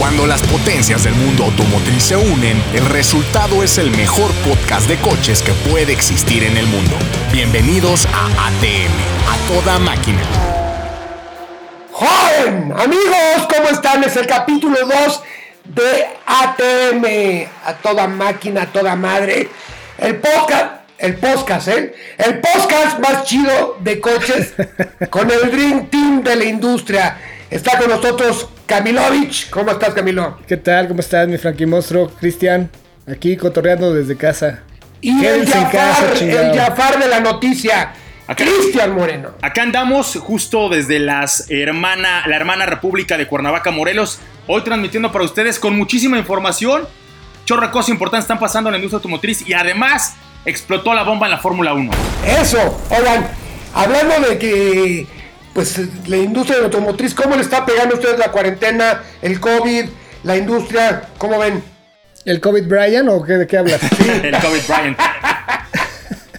Cuando las potencias del mundo automotriz se unen, el resultado es el mejor podcast de coches que puede existir en el mundo. Bienvenidos a ATM, a toda máquina. ¡Joven! Amigos, ¿cómo están? Es el capítulo 2 de ATM, a toda máquina, a toda madre. El podcast, el podcast, ¿eh? El podcast más chido de coches con el Dream Team de la industria. Está con nosotros Camilovich. ¿Cómo estás, Camilo? ¿Qué tal? ¿Cómo estás, mi Frankie Monstruo? Cristian, aquí cotorreando desde casa. Y el Quédense Jafar, el Jafar de la noticia, Cristian Moreno. Acá andamos justo desde las hermana, la hermana República de Cuernavaca, Morelos. Hoy transmitiendo para ustedes con muchísima información. Chorra cosas importantes están pasando en la industria automotriz y además explotó la bomba en la Fórmula 1. Eso, oigan, hablando de que, pues, la industria de automotriz, ¿cómo le está pegando a ustedes la cuarentena, el COVID, la industria? ¿Cómo ven? ¿El COVID Brian o qué, de qué hablas? El COVID Bryant.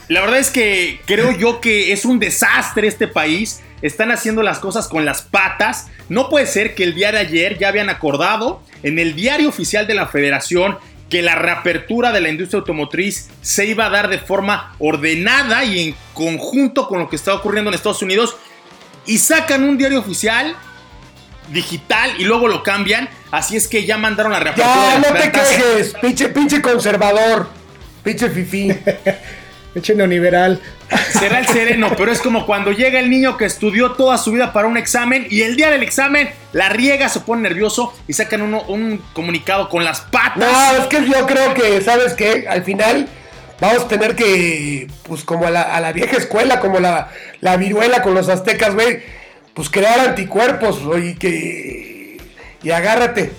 La verdad es que creo yo que es un desastre este país. Están haciendo las cosas con las patas. No puede ser que el día de ayer ya habían acordado en el diario oficial de la federación que la reapertura de la industria automotriz se iba a dar de forma ordenada y en conjunto con lo que está ocurriendo en Estados Unidos. Y sacan un diario oficial digital y luego lo cambian. Así es que ya mandaron la reapertura. Ya, de no te quejes, pinche, pinche conservador, pinche fifí. Eche neoliberal. será el sereno, pero es como cuando llega el niño que estudió toda su vida para un examen y el día del examen la riega, se pone nervioso y sacan uno- un comunicado con las patas. No, es que yo creo que, ¿sabes qué? Al final vamos a tener que, pues como a la, a la vieja escuela, como la, la viruela con los aztecas, güey, pues crear anticuerpos, y que... Y agárrate.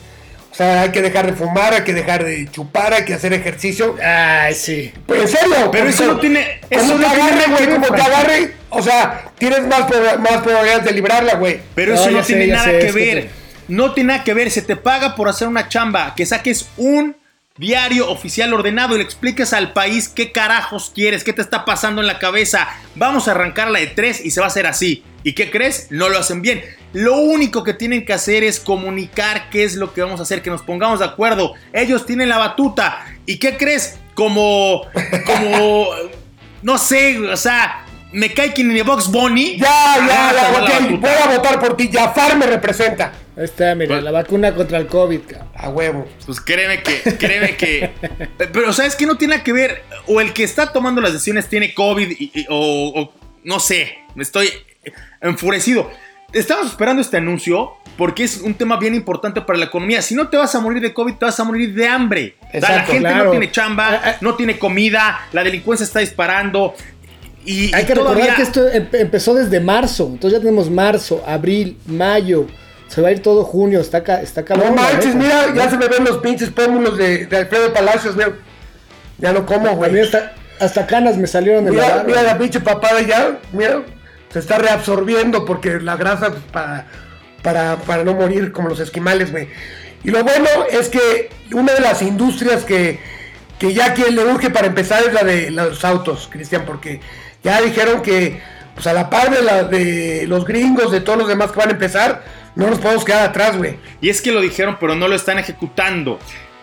O sea, hay que dejar de fumar, hay que dejar de chupar, hay que hacer ejercicio. Ay, sí. Pues en serio. Pero eso no tiene- eso no agarre, güey, como te agarre. O sea, tienes más, más probabilidades de librarla, güey. Pero eso no tiene nada sé, que es que ver. No tiene nada que ver. Se te paga por hacer una chamba. Que saques un diario oficial ordenado y le expliques al país qué carajos quieres, qué te está pasando en la cabeza. Vamos a arrancar la de tres y se va a hacer así. ¿Y qué crees? No lo hacen bien. Lo único que tienen que hacer es comunicar qué es lo que vamos a hacer, que nos pongamos de acuerdo. Ellos tienen la batuta. ¿Y qué crees? Como, como, no sé, o sea, me cae quien en el box Bunny. Ya, ya, agarra, ya, ok, voy a votar por ti. Jafar me representa. Ahí está, mira, Pues- la vacuna contra el COVID. cabrón. A huevo. Pues créeme que, créeme que. Pero sabes que no tiene nada que ver. O el que está tomando las decisiones tiene COVID y- y- o, o no sé. Me estoy enfurecido. Estamos esperando este anuncio porque es un tema bien importante para la economía. Si no te vas a morir de COVID, te vas a morir de hambre. O sea, la Exacto, gente no tiene chamba, Ah, ah. no tiene comida, la delincuencia está disparando. Y, Hay y que todavía- recordar que esto em- empezó desde marzo. Entonces ya tenemos marzo, abril, mayo. Se va a ir todo junio. Está, ca- está cabrón. No manches, mira, ya se me ven los pinches pómulos de, de Alfredo Palacios, mira. Ya no como, A mí güey. hasta, hasta canas me salieron de la Mira, barba. mira la pinche papada ya, mira. Se está reabsorbiendo porque la grasa pues, para, para, para no morir como los esquimales, güey. Y lo bueno es que una de las industrias que, que ya quien le urge para empezar es la de los autos, Cristian, porque ya dijeron que pues a la par de, la, de los gringos, de todos los demás que van a empezar, no nos podemos quedar atrás, güey. Y es que lo dijeron, pero no lo están ejecutando.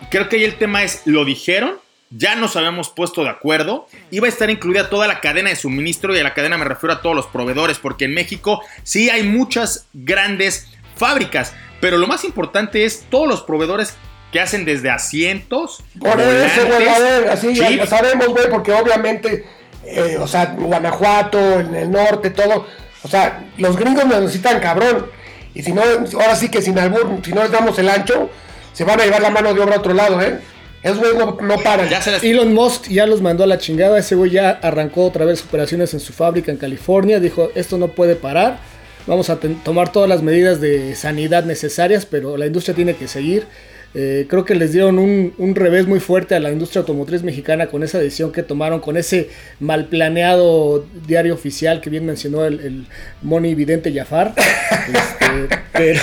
Creo que ahí el tema es, lo dijeron, ya nos habíamos puesto de acuerdo, iba a estar incluida toda la cadena de suministro y a la cadena me refiero a todos los proveedores, porque en México sí hay muchas grandes fábricas, pero lo más importante es todos los proveedores que hacen desde asientos, Por eso, güey, a ver, así ya, ya sabemos, güey, porque obviamente, eh, o sea, Guanajuato, en el norte, todo, o sea, los gringos nos necesitan cabrón. Y si no, ahora sí que sin albur, si no les damos el ancho, se van a llevar la mano de obra a otro lado, ¿eh? Esos güeyes no, no paran. Ya se las- Elon Musk ya los mandó a la chingada. Ese güey ya arrancó otra vez operaciones en su fábrica en California. Dijo, esto no puede parar. Vamos a tomar todas las medidas de sanidad necesarias, pero la industria tiene que seguir. Eh, creo que les dieron un, un revés muy fuerte a la industria automotriz mexicana con esa decisión que tomaron, con ese mal planeado diario oficial que bien mencionó el, el Moni Vidente Jafar. Este, pero,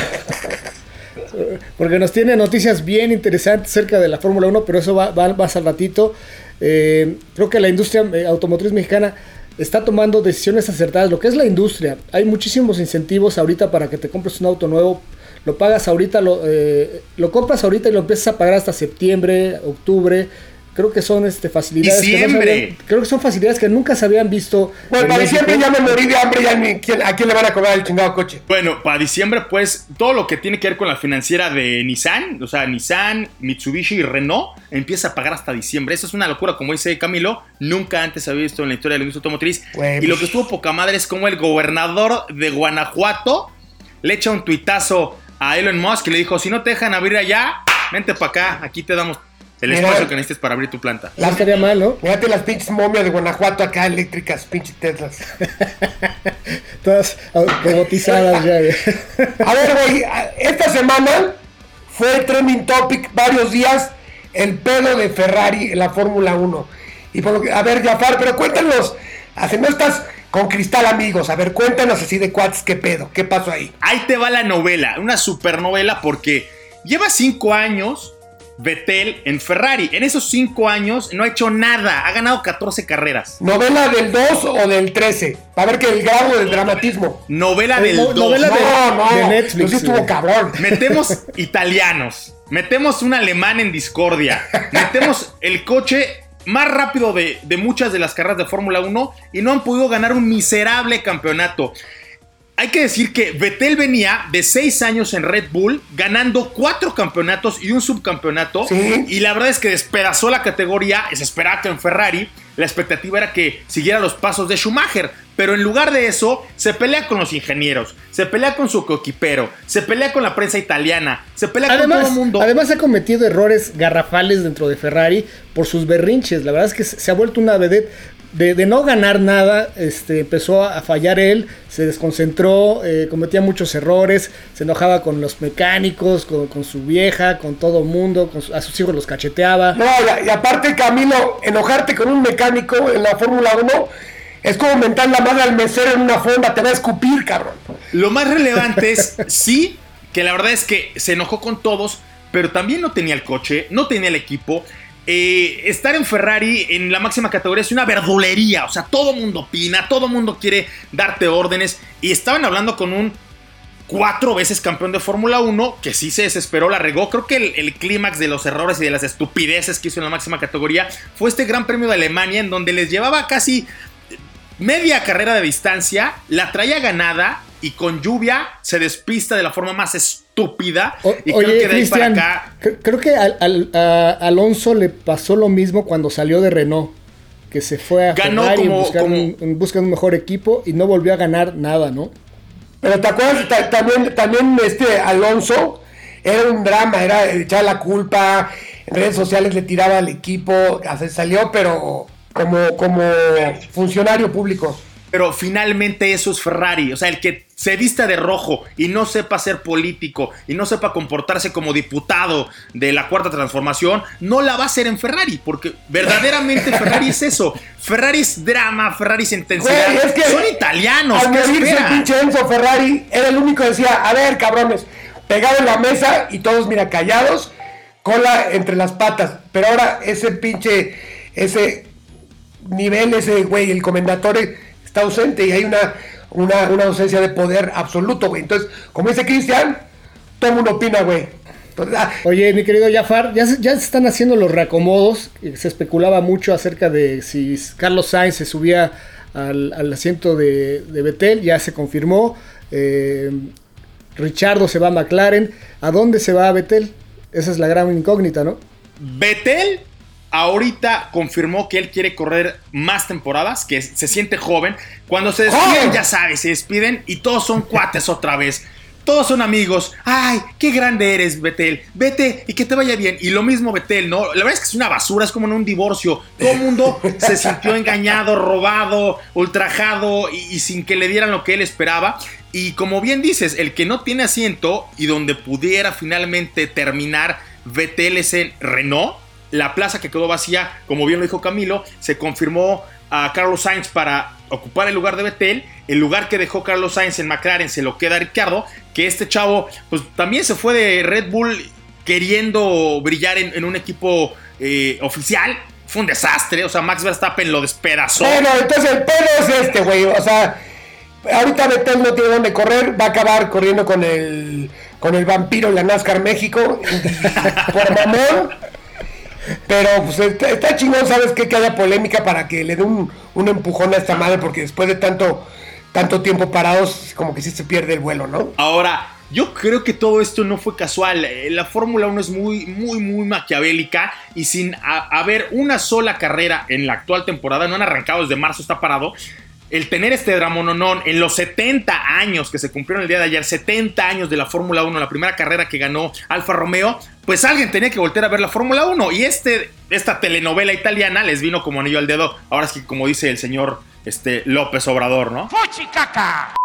porque nos tiene noticias bien interesantes cerca de la Fórmula 1, pero eso va, va más al ratito. Eh, creo que la industria eh, automotriz mexicana está tomando decisiones acertadas. Lo que es la industria, hay muchísimos incentivos ahorita para que te compres un auto nuevo. Lo pagas ahorita, lo, eh, lo compras ahorita y lo empiezas a pagar hasta septiembre, octubre. Creo que son este, facilidades. Que no habían- creo que son facilidades que nunca se habían visto. Bueno, en para México. diciembre ya me morí de hambre, ya ni quién- ¿a quién le van a cobrar el chingado coche? Bueno, para diciembre, pues todo lo que tiene que ver con la financiera de Nissan, o sea, Nissan, Mitsubishi y Renault, empieza a pagar hasta diciembre. Eso es una locura, como dice Camilo. Nunca antes se había visto en la historia de la industria automotriz. Y lo pues- que estuvo poca madre es como el gobernador de Guanajuato le echa un tuitazo a Elon Musk y le dijo: Si no te dejan abrir allá, vente para acá, aquí te damos el Mira. espacio que necesites para abrir tu planta. No estaría mal, ¿no? Fíjate las pinches momias de Guanajuato acá eléctricas, pinches Teslas. Todas robotizadas ya. güey. A ver, güey, esta semana fue trending topic varios días el pedo de Ferrari en la Fórmula 1. Y por lo que, a ver, Jafar, pero cuéntanos, así no estás con cristal amigos, a ver, cuéntanos así de cuates, qué pedo, qué pasó ahí. Ahí te va la novela, una supernovela porque lleva cinco años Vettel en Ferrari. En esos cinco años no ha hecho nada, ha ganado 14 carreras. ¿Novela del 2 o del 13? A ver que el grado del dramatismo. Novela Eh, del no- 2. novela de- No, no, de Netflix, pues estuvo güey. cabrón. Metemos italianos, metemos un alemán en discordia, metemos el coche más rápido de, de muchas de las carreras de Fórmula 1 y no han podido ganar un miserable campeonato. Hay que decir que Vettel venía de seis años en Red Bull, ganando cuatro campeonatos y un subcampeonato. Sí. Y la verdad es que despedazó la categoría. Esperaba que en Ferrari la expectativa era que siguiera los pasos de Schumacher. Pero en lugar de eso, se pelea con los ingenieros, se pelea con su coequipero, se pelea con la prensa italiana, se pelea con todo el mundo. además ha cometido errores garrafales dentro de Ferrari por sus berrinches. La verdad es que se ha vuelto una vedette. De, de no ganar nada, este, empezó a fallar él, se desconcentró, eh, cometía muchos errores, se enojaba con los mecánicos, con, con su vieja, con todo el mundo, con su- a sus hijos los cacheteaba. No, y, y aparte, Camilo, enojarte con un mecánico en la Fórmula 1 es como mentar la madre al mesero en una fonda, te va a escupir, cabrón. Lo más relevante es, sí, que la verdad es que se enojó con todos, pero también no tenía el coche, no tenía el equipo. Eh, estar en Ferrari en la máxima categoría es una verdulería, o sea, todo mundo opina, todo mundo quiere darte órdenes y estaban hablando con un cuatro veces campeón de Fórmula 1 que sí se desesperó, la regó. Creo que el, el clímax de los errores y de las estupideces que hizo en la máxima categoría fue este Gran Premio de Alemania en donde les llevaba casi media carrera de distancia, la traía ganada y con lluvia se despista de la forma más estúpida. O- y oye, creo que de ahí para acá. cre- creo que al- al- a Alonso le pasó lo mismo cuando salió de Renault, que se fue a Ganó Ferrari en como- buscar como- un- en busca de un mejor equipo y no volvió a ganar nada, ¿no? Pero te acuerdas, Ta- también, también este Alonso era un drama, era echar la culpa, en redes sociales le tiraba al equipo, así salió, pero como, como funcionario público. Pero finalmente eso es Ferrari. O sea, el que se vista de rojo y no sepa ser político y no sepa comportarse como diputado de la cuarta transformación, no la va a hacer en Ferrari. Porque verdaderamente Ferrari es eso. Ferrari es drama, Ferrari es intensidad. Güey, es que Son italianos. Al ¿qué morirse el pinche Enzo Ferrari, era el único que decía, a ver, cabrones, pegado en la mesa y todos, mira, callados, cola entre las patas. Pero ahora ese pinche, ese nivel, ese güey, el comendatore está ausente y hay una, una, una ausencia de poder absoluto, güey. Entonces, como dice Cristian, todo el mundo opina, güey. Entonces, ah, Oye, mi querido Jafar, ya se, ya se están haciendo los reacomodos. eh, Se especulaba mucho acerca de si Carlos Sainz se subía al, al asiento de, de Betel, ya se confirmó. Eh, Richardo se va a McLaren. ¿A dónde se va a Betel? Esa es la gran incógnita, ¿no? Vettel ahorita confirmó que él quiere correr más temporadas, que se siente joven. Cuando se despiden, ya sabes, se despiden y todos son cuates otra vez. Todos son amigos. Ay, qué grande eres, Betel. Vete y que te vaya bien. Y lo mismo Betel, ¿no? La verdad es que es una basura, es como en un divorcio. Todo el mundo se sintió engañado, robado, ultrajado y, y sin que le dieran lo que él esperaba. Y como bien dices, el que no tiene asiento y donde pudiera finalmente terminar Vettel es en Renault. La plaza que quedó vacía, como bien lo dijo Camilo, se confirmó a Carlos Sainz para ocupar el lugar de Vettel. El lugar que dejó Carlos Sainz en McLaren se lo queda Ricardo, que este chavo pues también se fue de Red Bull queriendo brillar en, un equipo eh, oficial fue un desastre. O sea, Max Verstappen lo despedazó. Bueno, entonces el pedo es este, güey. O sea, ahorita Vettel no tiene dónde correr. Va a acabar corriendo con el, con el vampiro en la NASCAR México. por mamón. Pero pues está, está chingón, ¿sabes qué? Que haya polémica para que le dé un, un empujón a esta madre. Porque después de tanto, tanto tiempo parados, como que sí se pierde el vuelo, ¿no? Ahora, yo creo que todo esto no fue casual. Eh, La Fórmula 1 es muy, muy, muy maquiavélica y sin haber una sola carrera en la actual temporada, no han arrancado desde marzo, está parado. El tener este dramononón en los 70 años que se cumplieron el día de ayer, 70 años de la Fórmula 1, la primera carrera que ganó Alfa Romeo, pues alguien tenía que voltear a ver la Fórmula 1 y este, esta telenovela italiana les vino como anillo al dedo. Ahora sí, como dice el señor este, López Obrador, ¿no?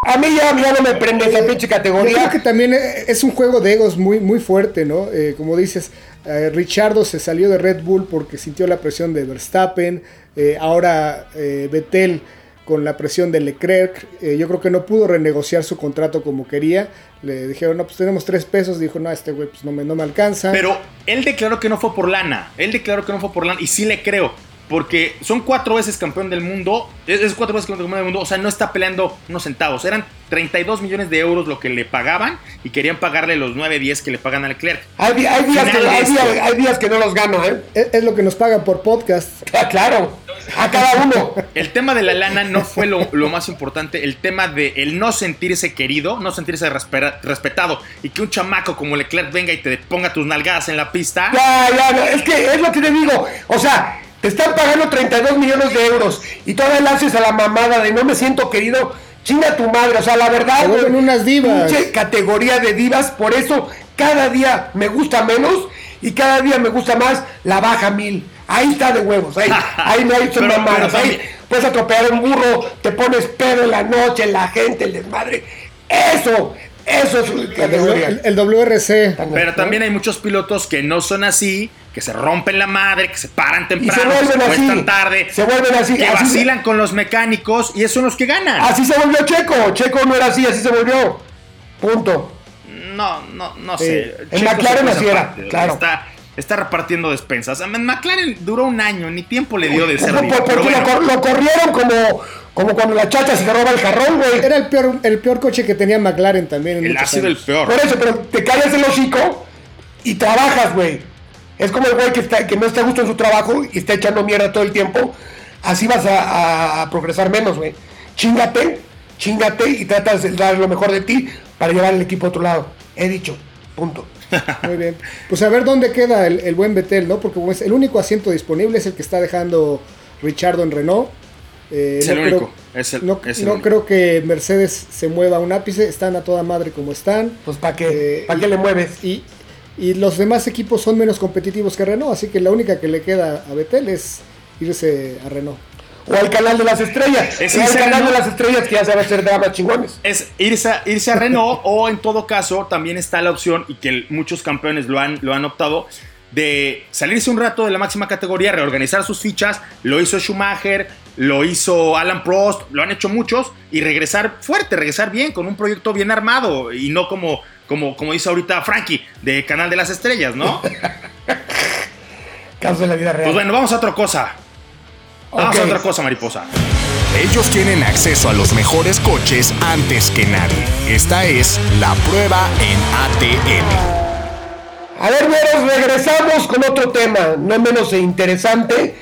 A mí ya, ya no me prende esa pinche Yo creo categoría. que también eh, es un juego de egos muy, muy fuerte, ¿no? Eh, como dices, eh, Richardo se salió de Red Bull porque sintió la presión de Verstappen. eh, ahora eh, Vettel con la presión de Leclerc. eh, yo creo que no pudo renegociar su contrato como quería. Le dijeron, no, pues tenemos tres pesos. Dijo, no, este güey pues no me, no me alcanza. Pero él declaró que no fue por lana. Él declaró que no fue por lana. Y sí le creo. Porque son cuatro veces campeón del mundo. Es cuatro veces campeón del mundo. O sea, no está peleando unos centavos. Eran 32 millones de euros lo que le pagaban. Y querían pagarle los 9, 10 que le pagan a Leclerc. Hay, días que, hay, días, hay días que no los gano, ¿eh? es, es lo que nos pagan por podcast. Ah, claro, a cada uno. El tema de la lana no fue lo, lo más importante. El tema de el no sentirse querido, no sentirse respera- respetado. Y que un chamaco como Leclerc venga y te ponga tus nalgadas en la pista. Ya, ya, no, es que es lo que te digo. O sea, te están pagando 32 millones de euros y todavía le haces a la mamada de no me siento querido. Chinga tu madre, o sea, la verdad. Se vuelven güey, unas divas. pinche categoría de divas, por eso cada día me gusta menos y cada día me gusta más la baja mil. Ahí está de huevos, ahí, ahí no hay son Pero- mamadas, pero ahí también- puedes atropellar un burro, te pones pedo en la noche, la gente, el desmadre. Eso, eso es categoría. El, el WRC. Pero también hay muchos pilotos que no son así, que se rompen la madre, que se paran Y se temprano, que se vuelven así. tarde, Se vuelven así. que así- vacilan con los mecánicos y esos son los que ganan. Así se volvió Checo. Checo no era así, así se volvió. Punto. No, no, no Sí. sé. En McLaren se así era, claro. Está, está repartiendo despensas. En McLaren duró un año, ni tiempo le dio de ser Por- por- porque lo, bueno. cor- lo corrieron como, como cuando la chacha se roba el jarrón, güey. Era el peor, el peor coche que tenía McLaren también. En Él ha sido el peor. Por eso, pero te callas el hocico y trabajas, güey. Es como el güey que, está, que no está a gusto en su trabajo y está echando mierda todo el tiempo. Así vas a, a- a progresar menos, güey. Chingate, chingate y tratas de dar lo mejor de ti para llevar el equipo a otro lado. He dicho. Punto. Muy bien. Pues a ver dónde queda el, el buen Betel, ¿no? Porque como es el único asiento disponible es el que está dejando Richardo en Renault. Eh, Es no el creo- único, es el- no es el no único. creo que Mercedes se mueva un ápice. Están a toda madre como están. Pues ¿para qué? Eh, ¿Para qué le mueves? Y, y los demás equipos son menos competitivos que Renault. Así que la única que le queda a Betel es irse a Renault. O al canal de las estrellas. Es o al irse a canal de Renault. las estrellas que ya sabe hacer dramas chingones. es irse a, irse a Renault o en todo caso también está la opción y que el- muchos campeones lo han, lo han optado de salirse un rato de la máxima categoría, reorganizar sus fichas, lo hizo Schumacher, lo hizo Alan Prost, lo han hecho muchos y regresar fuerte, regresar bien con un proyecto bien armado y no como como como dice ahorita Frankie de Canal de las Estrellas, ¿no? Casos de la vida real. Pues bueno, vamos a otra cosa. Vamos a otra cosa, mariposa. Ellos tienen acceso a los mejores coches antes que nadie. Esta es la prueba en ATM. A ver, güeros, regresamos con otro tema, no menos interesante.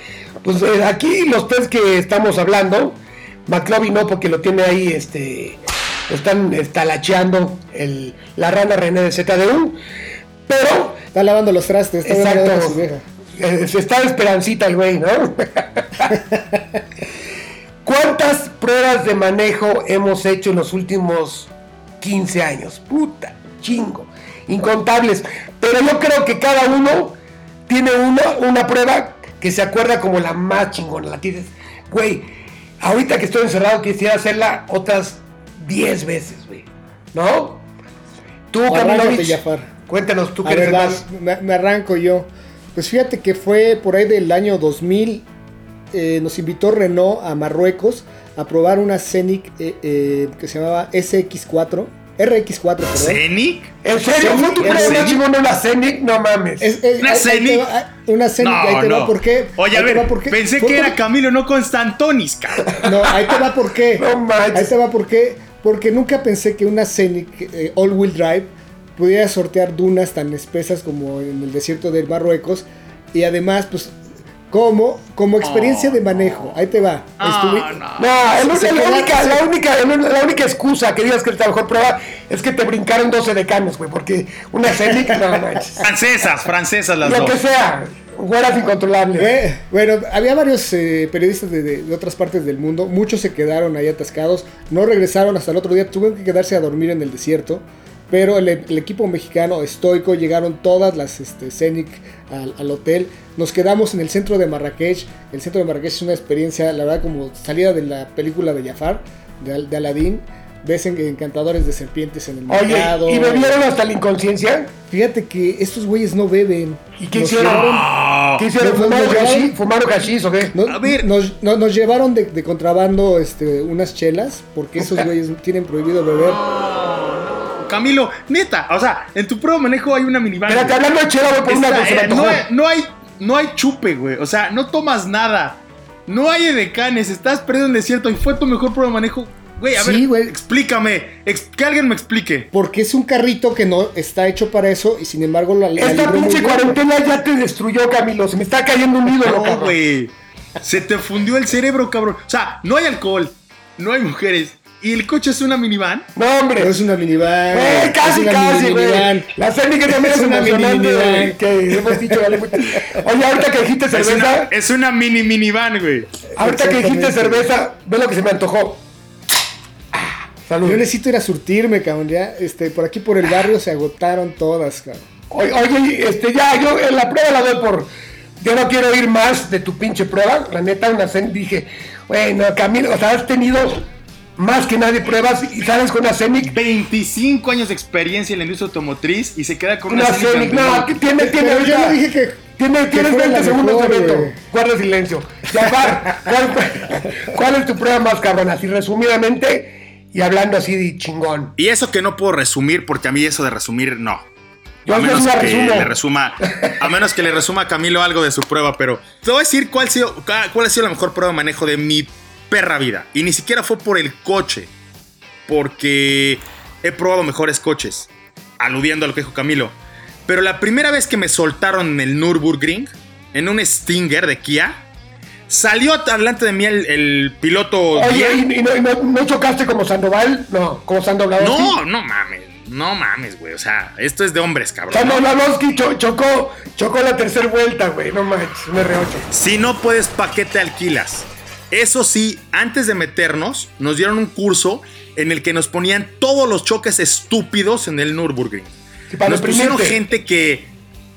Pues eh, aquí los tres que estamos hablando, McLovin no, porque lo tiene ahí, este, están estalacheando el, la rana René de ZDU, pero, Está lavando los trastes. Está viendo a exacto, su vieja. eh, se está de esperancita el güey, ¿no? ¿Cuántas pruebas de manejo hemos hecho en los últimos 15 años? Puta, chingo, incontables. Pero yo creo que cada uno tiene una, una prueba que se acuerda como la más chingona. La tienes, güey, ahorita que estoy encerrado quisiera hacerla otras 10 veces, güey. ¿No? Tú, Kamilovich, Jafar. cuéntanos, tú ver, eres más... me, arranco yo. Pues fíjate que fue por ahí del año 2000. eh, nos invitó Renault a Marruecos a probar una Scenic eh, eh, que se llamaba SX4. RX4, perdón. ¿Zenic? ¿En serio? ¿No tú ¿En crees chingón una Scenic? No mames. Es- es- ¿Una Scenic? ahí- una Scenic, No, ahí te no. va por qué. Oye, a ver, qué. pensé que era Camilo, no Constantonis, cabrón. No, ahí te va por qué. No manches. Ahí te va por qué. Porque nunca pensé que una Scenic eh, all-wheel drive pudiera sortear dunas tan espesas como en el desierto de Marruecos. Y además, pues, como, como experiencia de manejo. Ahí te va. Estuve- Ah, no. No, Se la, única, la, única, la única excusa que digas que es la mejor prueba es que te brincaron 12 decanes, güey, porque una Scenic, no manches. Francesas, francesas las Lo dos. que sea, güeras incontrolables. Eh, bueno, había varios eh, periodistas de, de- de otras partes del mundo, muchos se quedaron ahí atascados, no regresaron hasta el otro día, tuvieron que quedarse a dormir en el desierto, pero el, el equipo mexicano estoico llegaron todas las este, Scenic al, al hotel, nos quedamos en el centro de Marrakech, el centro de Marrakech es una experiencia, la verdad, como salida de la película de Jafar, de, de Aladdin, ves en- encantadores de serpientes en el Oye, mercado. ¿y bebieron hasta la inconsciencia? Fíjate que estos güeyes no beben. ¿Y qué Nos hicieron? llevaron- ¿Qué hicieron? No, no, ¿Fumaron no, no. hashish? ¿Fumaron hashish o qué? No- A ver. Nos, no- nos llevaron de, de contrabando este, unas chelas, porque esos güeyes tienen prohibido beber. Camilo, neta, o sea, en tu prueba de manejo hay una minivan. Espérate, hablando de chela, voy por una se me eh, no, hay, no hay no hay chupe, güey. O sea, no tomas nada. No hay edecanes, estás perdido en el desierto y fue tu mejor prueba de manejo. Güey, a Sí, ver, güey. explícame. ex- que alguien me explique. Porque es un carrito que no está hecho para eso y sin embargo la, la Esta pinche bien. cuarentena ya te destruyó, Camilo. Se me está cayendo un ídolo, No, cabrón. güey. Se te fundió el cerebro, cabrón. O sea, no hay alcohol, no hay mujeres. Y el coche es una minivan. No, hombre. No es una minivan. Eh, es casi, una casi, güey. La técnica también es Es una minivan. que hemos dicho. mucho. Oye, ahorita que dijiste Es una, cerveza, es una mini minivan, güey. ahorita que dijiste cerveza, ve lo que se me antojó. Salud. Yo necesito ir a surtirme, cabrón. Ya, este, por aquí por el barrio se agotaron todas, cabrón. Oye, oye, este, ya, yo en la prueba la doy por. Yo no quiero oír más de tu pinche prueba. La neta, una cen dije, bueno, Camilo, o sea, has tenido más que nadie pruebas y sabes con una Cenic. 25 años de experiencia en la industria automotriz y se queda con una, Una Cenic, no, que tiene, tiene. Pero yo no dije que. Tiene, tienes fuera 20 la segundos mejor, de. Guarda silencio. Jafar, ¿cuál, ¿cuál es tu prueba más cabrón? Así resumidamente y hablando así de chingón. Y eso que no puedo resumir, porque a mí eso de resumir, no. Yo a no menos que resumo. le resuma, a menos que le resuma a Camilo algo de su prueba, pero te voy a decir cuál, ha sido- cuál ha sido la mejor prueba de manejo de mi perra vida. Y ni siquiera fue por el coche, porque he probado mejores coches, aludiendo a lo que dijo Camilo. Pero la primera vez que me soltaron en el Nürburgring, en un Stinger de Kia, salió adelante de mí el, el piloto Oye. ¿y, y no, y no- no chocaste como Sandoval? No, como Sandovalowski. No, no mames. No mames, güey. O sea, esto es de hombres, cabrón. Sandovalowski cho- chocó, chocó la tercera vuelta, güey. No manches, un R8. Si no puedes, paquete alquilas. Eso sí, antes de meternos, nos dieron un curso en el que nos ponían todos los choques estúpidos en el Nürburgring. Sí, para Nos pusieron gente que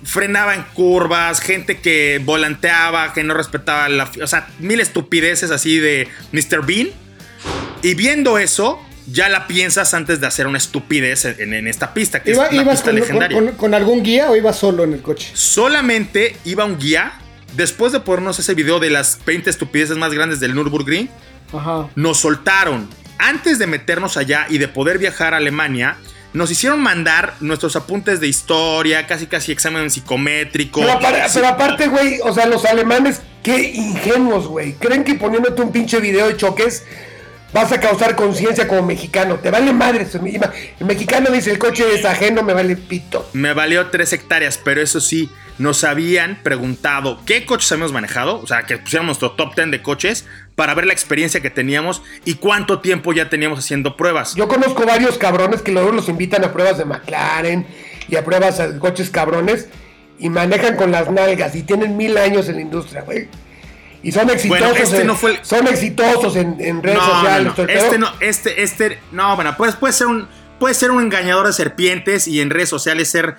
frenaba en curvas, gente que volanteaba, que no respetaba la... O sea, mil estupideces así de Mr. Bean. Y viendo eso, ya la piensas antes de hacer una estupidez en, en esta pista, que Iba- es una ¿Ibas pista con, legendaria. con- con- con algún guía o ibas solo en el coche? Solamente iba un guía. Después de ponernos ese video de las 20 estupideces más grandes del Nürburgring, Ajá. nos soltaron. Antes de meternos allá y de poder viajar a Alemania, nos hicieron mandar nuestros apuntes de historia, casi casi examen psicométrico. Pero, apar- pero aparte, güey, o sea, los alemanes, qué ingenuos, güey. Creen que poniéndote un pinche video de choques vas a causar conciencia como mexicano. Te vale madre. eso. El mexicano dice, el coche es ajeno, me vale pito. Me valió tres hectáreas, pero eso sí, nos habían preguntado qué coches habíamos manejado, o sea, que pusiéramos nuestro top 10 de coches para ver la experiencia que teníamos y cuánto tiempo ya teníamos haciendo pruebas. Yo conozco varios cabrones que luego los invitan a pruebas de McLaren y a pruebas de coches cabrones y manejan con las nalgas y tienen mil años en la industria, güey. Y son exitosos, este en, no fue el- son exitosos en, en redes no, sociales. no, Este no, este, este, no, bueno, pues puede ser un, puede ser un engañador de serpientes y en redes sociales ser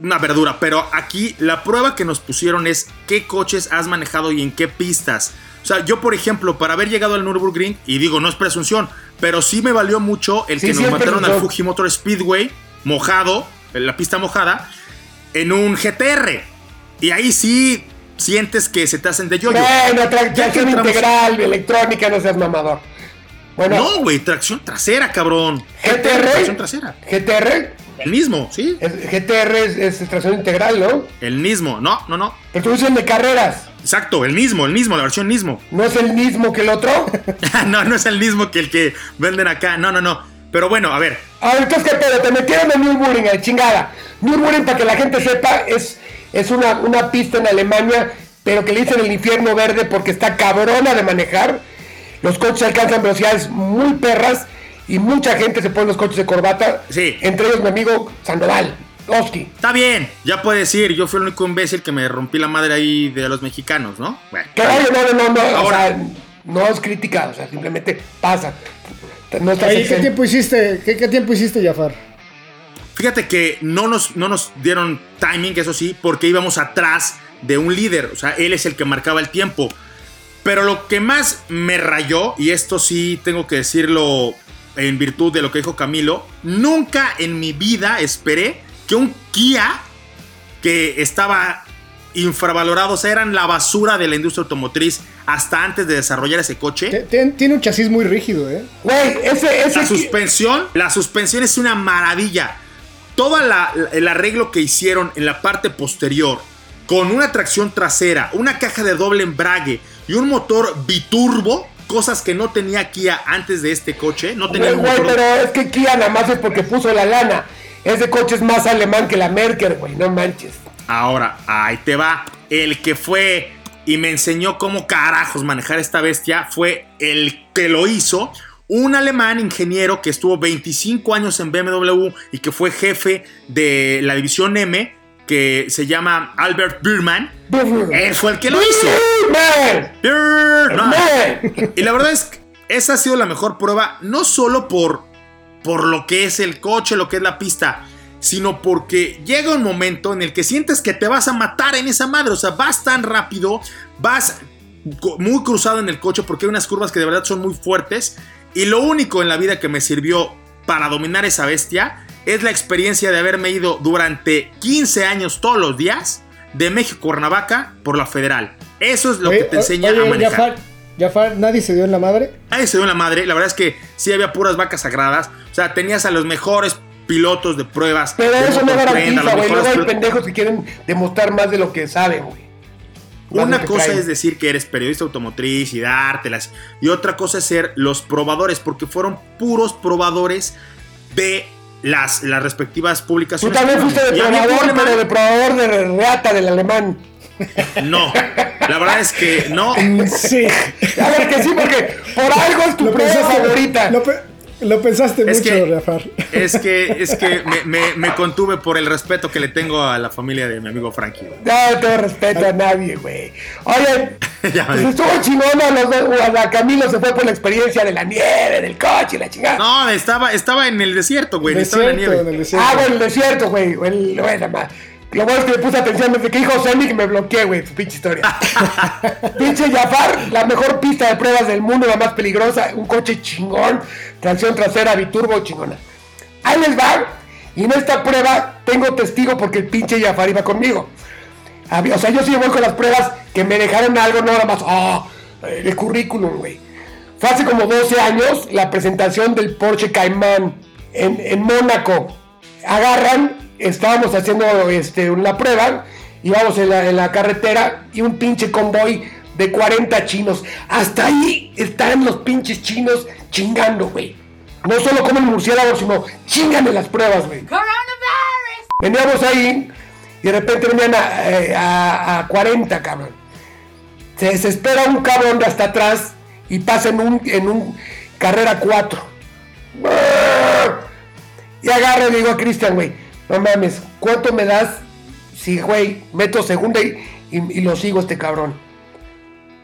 una verdura, pero aquí la prueba que nos pusieron es qué coches has manejado y en qué pistas. O sea, yo, por ejemplo, para haber llegado al Nürburgring, y digo, no es presunción, pero sí me valió mucho el Sí, que sí nos mataron al presunción. Fuji Motor Speedway mojado, en la pista mojada, en un GTR. Y ahí sí sientes que se te hacen de yoyo. Bueno, tra- Ya que tracción integral, electrónica, no seas mamador. Bueno, No, güey, tracción trasera, cabrón. GTR. Tracción trasera. GTR, El mismo, sí. GTR es, es tracción integral, ¿no? El mismo. No, no, no. Pero tú dices el de carreras. Exacto, el mismo, el mismo, la versión mismo. ¿No es el mismo que el otro? no, no es el mismo que el que venden acá. No, no, no. Pero bueno, a ver. A ver, entonces, ¿qué pedo? Te metieron en Nürburgring, eh, chingada. Nürburgring, para que la gente sepa, es, es una, una pista en Alemania, pero que le dicen el infierno verde porque está cabrona de manejar. Los coches alcanzan velocidades muy perras y mucha gente se pone los coches de corbata. Sí. Entre ellos mi amigo Sandoval, Oski. Está bien, ya puedes ir. Yo fui el único imbécil que me rompí la madre ahí de los mexicanos, ¿no? Bueno, bien. no, no, no, no, o Ahora- sea, no es crítica, o sea, simplemente pasa. No estás ¿qué tiempo hiciste? ¿Qué, qué tiempo hiciste, Jafar? Fíjate que no nos, no nos dieron timing, eso sí, porque íbamos atrás de un líder. O sea, él es el que marcaba el tiempo. Pero lo que más me rayó, y esto sí tengo que decirlo en virtud de lo que dijo Camilo, nunca en mi vida esperé que un Kia que estaba infravalorado, o sea, eran la basura de la industria automotriz hasta antes de desarrollar ese coche. Tiene un chasis muy rígido, ¿eh? Güey, ese, ese La suspensión, la suspensión es una maravilla. Todo el arreglo que hicieron en la parte posterior, con una tracción trasera, una caja de doble embrague y un motor biturbo, cosas que no tenía Kia antes de este coche, no tenía Güey, pero es que Kia nada más es porque puso la lana. Ese coche es más alemán que la Merkel, güey, no manches. Ahora, ahí te va. El que fue y me enseñó cómo carajos manejar esta bestia fue el que lo hizo. Un alemán ingeniero que estuvo 25 años en BMW y que fue jefe de la división M, que se llama Albert Biermann. Él fue el que lo hizo. Man, Bier- no. man. Y la verdad es que esa ha sido la mejor prueba, no solo por, por lo que es el coche, lo que es la pista, sino porque llega un momento en el que sientes que te vas a matar en esa madre. O sea, vas tan rápido, vas muy cruzado en el coche porque hay unas curvas que de verdad son muy fuertes. Y lo único en la vida que me sirvió para dominar esa bestia es la experiencia de haberme ido durante 15 años todos los días de México Cuernavaca por la federal. Eso es lo Oye, que te enseña oye, a manejar. Jafar, Jafar, ¿nadie se dio en la madre? Nadie se dio en la madre. La verdad es que sí había puras vacas sagradas. O sea, tenías a los mejores pilotos de pruebas. Pero de eso no garantiza, güey. Luego hay pendejos que quieren demostrar más de lo que saben, güey. Una cosa traen. es decir que eres periodista automotriz y dártelas. Y otra cosa es ser los probadores, porque fueron puros probadores de las, las respectivas Tú publicaciones. también fuiste de problema- pero de probador de reata del alemán. No, la verdad es que no. Sí. A ver que sí, porque por algo es tu prueba favorita. Lo, pe- lo pensaste Es mucho, que- Jafar. Es que, es que me, me- me contuve por el respeto que le tengo a la familia de mi amigo Frankie. No te respeto a nadie, güey. Oye, Ya pues estuvo chingona. Los dos, a la Camilo se fue por la experiencia de la nieve, del coche y la chingada. No, estaba, estaba en el desierto, güey. Estaba en la nieve. en el desierto. Ah, bueno, el desierto, güey. Bueno, ma- lo bueno es que le puse atención desde que dijo Sonic me bloqueé, güey, su pinche historia. pinche Jafar, la mejor pista de pruebas del mundo, la más peligrosa, un coche chingón, tracción trasera, biturbo chingona. Ahí les va, y en esta prueba tengo testigo porque el pinche Jafar iba conmigo. Había- O sea, yo sí voy con las pruebas que me dejaron algo, no nada más, ah, el currículum, güey. Fue hace como 12 años la presentación del Porsche Cayman en, en Mónaco. Agarran, estábamos haciendo este, una prueba, íbamos en la, en la carretera y un pinche convoy de 40 chinos. Hasta ahí están los pinches chinos chingando, güey. No solo comen murciélago, sino chingan en las pruebas, güey. Veníamos ahí y de repente venían a, eh, a- a 40, cabrón. Se desespera un cabrón de hasta atrás y pasa en un, en un carrera 4. Y agarro y le digo a Cristian, güey, no mames, ¿cuánto me das si, güey, meto segunda y, y- lo sigo este cabrón?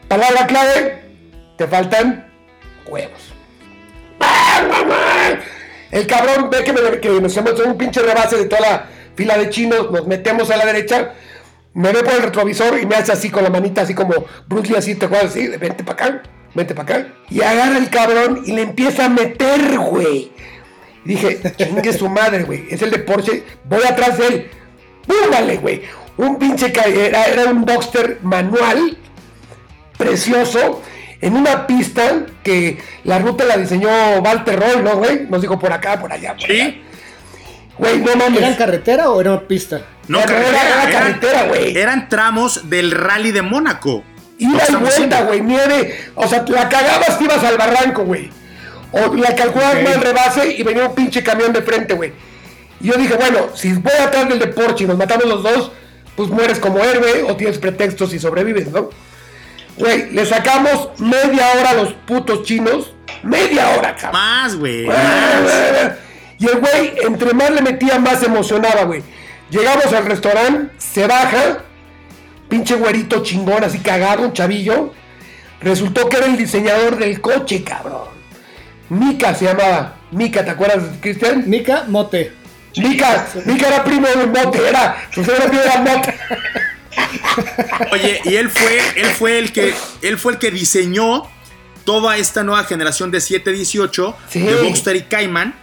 Palabra clave, te faltan huevos. El cabrón ve que, me- que nos hemos hecho un pinche rebase de toda la fila de chinos, nos metemos a la derecha, me ve por el retrovisor y me hace así con la manita, así como Bruce Lee, así, te acuerdas, así, vente para acá, vente para acá. Y agarra el cabrón y le empieza a meter, güey. Y dije, chingue su madre, güey, es el de Porsche, voy atrás de él. ¡Búrgale, güey! Un pinche, ca- era, era un Boxster manual, precioso en una pista que la ruta la diseñó Walter Roy, ¿no, güey? Nos dijo por acá, por allá, por. Sí. Güey, no mames. ¿Era en carretera o era pista? No, Era- carretera, era- era carretera, güey. Eran tramos del rally de Mónaco. Ida y vuelta, güey, nieve. O sea, la cagabas, te ibas al barranco, güey. O la calculabas Ok. mal rebase y venía un pinche camión de frente, güey. Y yo dije, bueno, si voy atrás del de Porsche y nos matamos los dos, pues mueres como héroe o tienes pretextos y sobrevives, ¿no? Güey, le sacamos media hora a los putos chinos. Media hora, cabrón. Más, güey. Y el güey, entre más le metía, más se emocionaba, güey. Llegamos al restaurante, se baja, pinche güerito chingón, así cagado, un chavillo. Resultó que era el diseñador del coche, cabrón. Mika se llamaba. Mika, ¿te acuerdas, Cristian? Nika Mote. Mika, Mika era primo de Mote, era, su era primo de Mote. Oye, y él fue, él fue el que, él fue el que diseñó toda esta nueva generación de 718 Sí. de Boxster y Cayman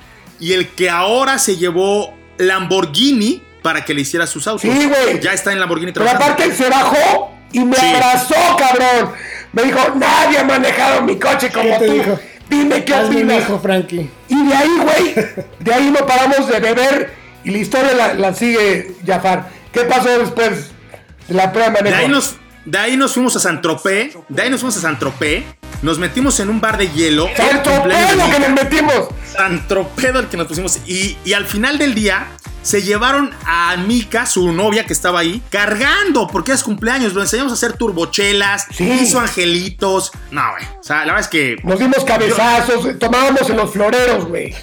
y el que ahora se llevó Lamborghini para que le hiciera sus autos. Sí, güey. Ya está en Lamborghini Pero trabajando. aparte se bajó y me Sí. abrazó, cabrón. Me dijo, nadie ha manejado mi coche como ¿Qué te tú. dijo? Dime qué Hazme opinas. hijo, Frankie. Y de ahí, güey, de ahí no paramos de beber y la historia la, la sigue Jafar. ¿Qué pasó después de la prueba de De ahí nos, de ahí nos fuimos a San Tropez, de ahí nos fuimos a San Tropez, nos metimos en un bar de hielo. era el ¡Santo cumpleaños de pedo que nos metimos! San Tropedo el que nos pusimos. Y, y al final del día se llevaron a Mika, su novia que estaba ahí, cargando, porque es cumpleaños. Lo enseñamos a hacer turbochelas, Sí. hizo angelitos. No, güey. O sea, la verdad es que. Nos dimos cabezazos, tomábamos en los floreros, güey.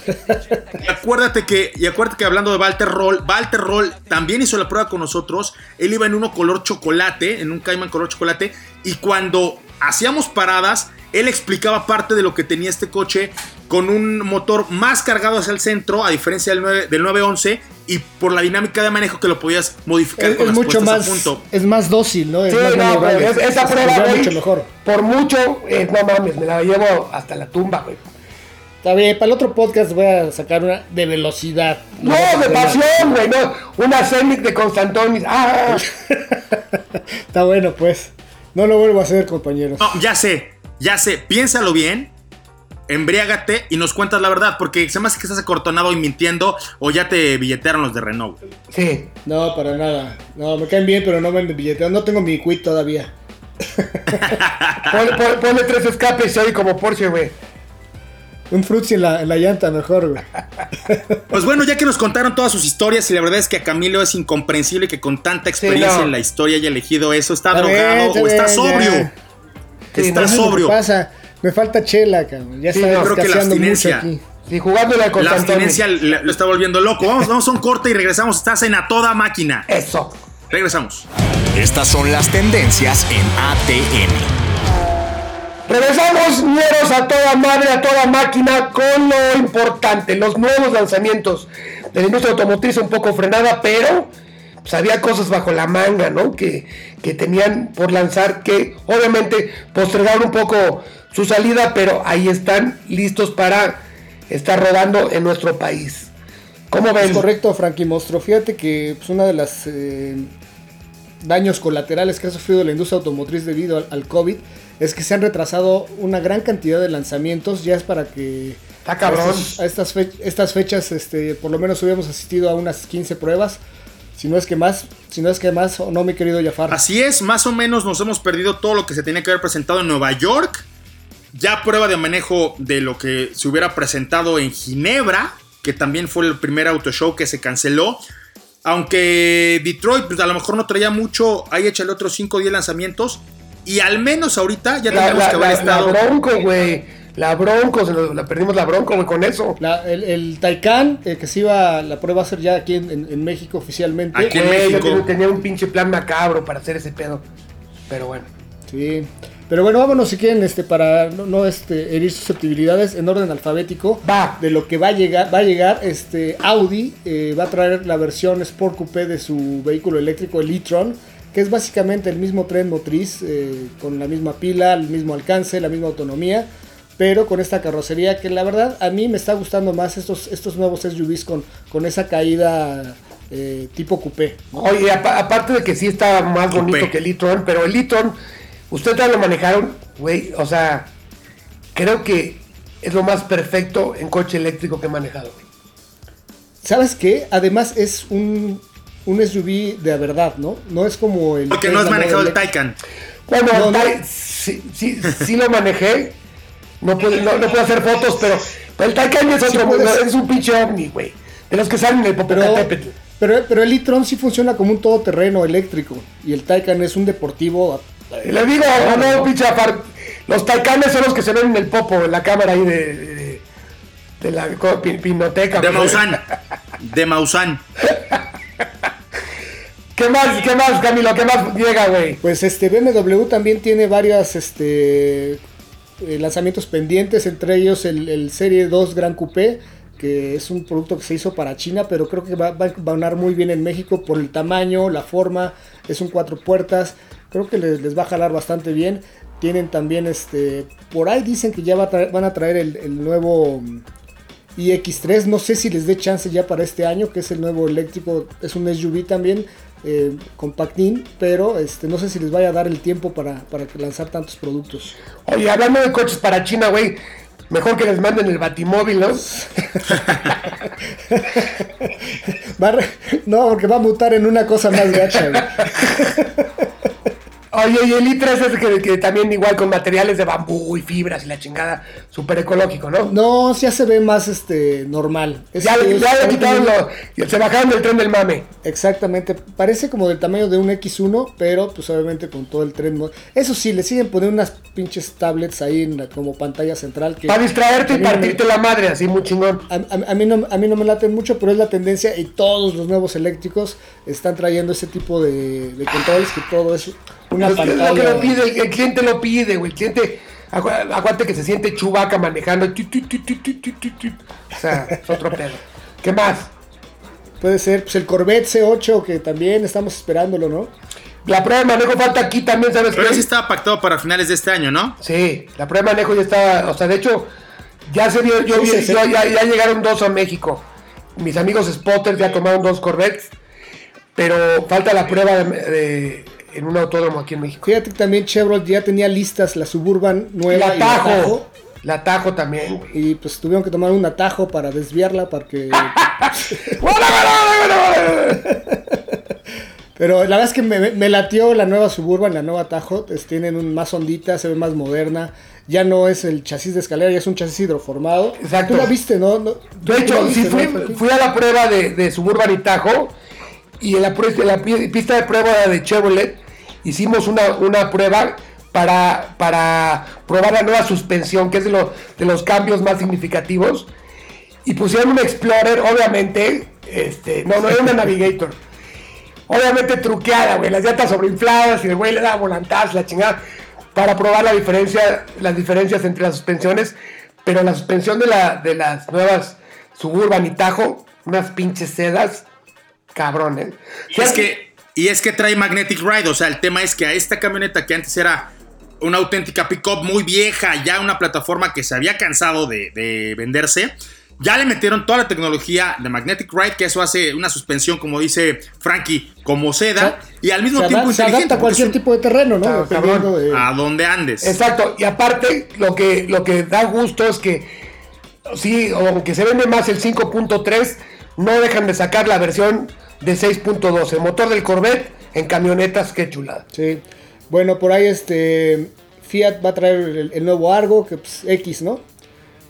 Y acuérdate que, y acuérdate que hablando de Walter Roll, Walter Roll también hizo la prueba con nosotros. Él iba en uno color chocolate, en un Cayman color chocolate. Y cuando hacíamos paradas, él explicaba parte de lo que tenía este coche con un motor más cargado hacia el centro, a diferencia del, 9 del 911, y por la dinámica de manejo que lo podías modificar Es, con es las mucho más, a punto. es más dócil, ¿no? Es Sí, más no, güey, es- esa Es- prueba, es güey, mucho mejor. por mucho, eh, no mames, me la llevo hasta la tumba, güey. Está bien, para el otro podcast voy a sacar una de velocidad. No, de pasión, güey, no. Una Scenic de Constantonis. Ah, Está bueno, pues. No lo vuelvo a hacer, compañeros. No, ya sé, ya sé, piénsalo bien. Embriágate y nos cuentas la verdad, porque se me hace que estás acortonado y mintiendo o ya te billetearon los de Renault. sí. No, para nada. No, me caen bien, pero no me billetean. No tengo mi quit todavía. Pon- pon- ponle tres escapes y hoy como Porsche, güey. Un frutzi en la, en la llanta mejor, güey. Pues bueno, ya que nos contaron todas sus historias y la verdad es que a Camilo es incomprensible que con tanta experiencia no. en la historia haya elegido eso. ¿Está, Está bien, drogado está o está bien, sobrio? ya. Sí, está no, sobrio. pasa? Me falta chela, cabrón. Ya Sí, está no, creo que la escaseando mucho abstinencia. aquí. Sí, jugándole a La abstinencia lo está volviendo loco. Vamos, vamos a un corte y regresamos. Estás en A Toda Máquina. Eso. Regresamos. Estas son las tendencias en ATM. Regresamos, ñeros, a toda madre, a toda máquina, con lo importante, los nuevos lanzamientos de la industria automotriz un poco frenada, pero pues, había cosas bajo la manga, ¿no? Que, que tenían por lanzar, que obviamente postergaron un poco su salida, pero ahí están listos para estar rodando en nuestro país. ¿Cómo ven? Es correcto, Frankie Monstro. Fíjate que pues, una de las eh, daños colaterales que ha sufrido la industria automotriz debido al, al COVID es que se han retrasado una gran cantidad de lanzamientos. Ya es para que Está cabrón. a, estos- a estas, estas fechas, este, por lo menos hubiéramos asistido a unas 15 pruebas. Si no es que más, si no es que más, o no, mi querido Jafar. Así es, más o menos nos hemos perdido todo lo que se tenía que haber presentado en Nueva York. Ya prueba de manejo de lo que se hubiera presentado en Ginebra, que también fue el primer auto show que se canceló. Aunque Detroit pues, a lo mejor no traía mucho, ahí échale otros 5 o 10 lanzamientos. Y al menos ahorita ya La, tenemos la- que haber la- estado. la Bronco, güey. La Bronco, se nos- la perdimos la Bronco, güey, con eso. La- el, el Taycan, eh, que se iba, la prueba a hacer ya aquí en, en- en México oficialmente. Aquí en México. tenía, tenía un pinche plan macabro para hacer ese pedo. Pero bueno. Sí. Pero bueno, vámonos si quieren, este, para no, no, este, herir susceptibilidades en orden alfabético. Va. De lo que va a llegar, va a llegar, este, Audi eh, va a traer la versión Sport Coupé de su vehículo eléctrico, el e-tron, que es básicamente el mismo tren motriz, eh, con la misma pila, el mismo alcance, la misma autonomía, pero con esta carrocería que la verdad a mí me está gustando más estos, estos nuevos SUVs con, con esa caída eh, tipo coupé. Oye, apa- aparte de que sí está más Coupé. bonito que el e-tron, pero el e-tron, ustedes ya lo manejaron, güey, o sea, creo que es lo más perfecto en coche eléctrico que he manejado, güey. ¿Sabes qué? Además es un, un SUV de verdad, ¿no? No es como el... Porque no has manejado el. Taycan. Bueno, No, no. Tai- sí, sí, sí lo manejé. No puedo, no, no puedo hacer fotos, pero, pero el Taycan es otro, no, es un pinche ovni, güey. De los que salen en el Pero, Popocatépetl. pero, pero el e-tron sí funciona como un todoterreno eléctrico. Y el Taycan es un deportivo. Le digo, o no, pinche aparte. Los Taycanes son los que se ven en el popo, en la cámara ahí de, de, de la pinoteca. De. Maussan. De Maussan. ¿Qué más, qué más, Camilo? ¿Qué más llega, güey? Pues este BMW también tiene varios este, eh, lanzamientos pendientes, entre ellos el, el Serie 2 Gran Coupé, que es un producto que se hizo para China, pero creo que va, va a ganar muy bien en México por el tamaño, la forma, es un cuatro puertas, creo que les, les va a jalar bastante bien. Tienen también, este, por ahí dicen que ya va van a traer el, el nuevo mm, iX3, no sé si les dé chance ya para este año, que es el nuevo eléctrico, es un SUV también, eh, compactín, pero este, no sé si les vaya a dar el tiempo para, para lanzar tantos productos. Oye, hablando de coches para China, güey. Mejor que les manden el batimóvil, ¿no? No, porque va a mutar en una cosa más gacha. güey. Oye, y el i3 es que, que también igual con materiales de bambú y fibras y la chingada, súper ecológico, ¿no? No, ya se ve más este normal. Es- ya es- ya le quitaron lo, y se bajaron del tren del mame. Exactamente, parece como del tamaño de un X1, pero pues obviamente con todo el tren. Eso sí, le siguen poniendo unas pinches tablets ahí en como pantalla central. Que Para distraerte y mí no me- partirte la madre, así muy chingón. A, a- a mí no, a mí no me laten mucho, pero es la tendencia y todos los nuevos eléctricos están trayendo ese tipo de, de controles que todo es una Es que es pantalla. lo que lo pide, el, el cliente lo pide, güey. El cliente agu- aguante que se siente chubaca manejando. tu, tu, tu, tu, tu, tu, tu, tu. O sea, es otro pedo. ¿Qué más? Puede ser pues, el Corvette C8 que también estamos esperándolo, ¿no? La prueba de manejo falta aquí también, ¿sabes Pero qué? sí estaba pactado para finales de este año, ¿no? Sí, la prueba de manejo ya está, o sea, de hecho, ya se vio, yo Sí, vi- sí, sí. yo- ya, ya llegaron dos a México. Mis amigos spotters ya tomaron dos Corvettes, pero falta la prueba de, de- en un autódromo aquí en México. Fíjate que también Chevrolet ya tenía listas la Suburban nueva la y la Tajo, la Tajo también, y pues tuvieron que tomar un atajo para desviarla para que... Pero la verdad es que me, me latió la nueva Suburban, la nueva Tajo. pues, tienen un, más ondita, se ve más moderna. Ya no es el chasis de escalera, ya es un chasis hidroformado. Exacto. Tú la viste, ¿no? No- De hecho, viste, sí fui, ¿no, Frankie? fui a la prueba de, de Suburban y Tajo y en la, la pi- pista de prueba de Chevrolet hicimos una, una prueba para, para probar la nueva suspensión, que es de, lo- de los cambios más significativos. Y pusieron un Explorer, obviamente, este, no, no era una Navigator. Obviamente truqueada, güey, las llantas sobreinfladas y el güey le da volantazo, la chingada, para probar la diferencia, las diferencias entre las suspensiones. Pero la suspensión de, la, de las nuevas Suburban y Tajo, unas pinches sedas, cabrón, ¿eh? Y es que, y es que trae Magnetic Ride. O sea, el tema es que a esta camioneta que antes era una auténtica pickup muy vieja, ya una plataforma que se había cansado de, de venderse, ya le metieron toda la tecnología de Magnetic Ride, que eso hace una suspensión, como dice Frankie, como seda, y al mismo se, tiempo se inteligente. adapta a cualquier tipo de terreno, ¿no? Claro, Dependiendo cabrón. de- A donde andes. Exacto, y aparte, lo que, lo que da gusto es que, sí, aunque se vende más el 5.3, no dejan de sacar la versión de 6.2. El motor del Corvette en camionetas, qué chulada. Sí. Bueno, por ahí este Fiat va a traer el, el nuevo Argo, que pues, X, ¿no?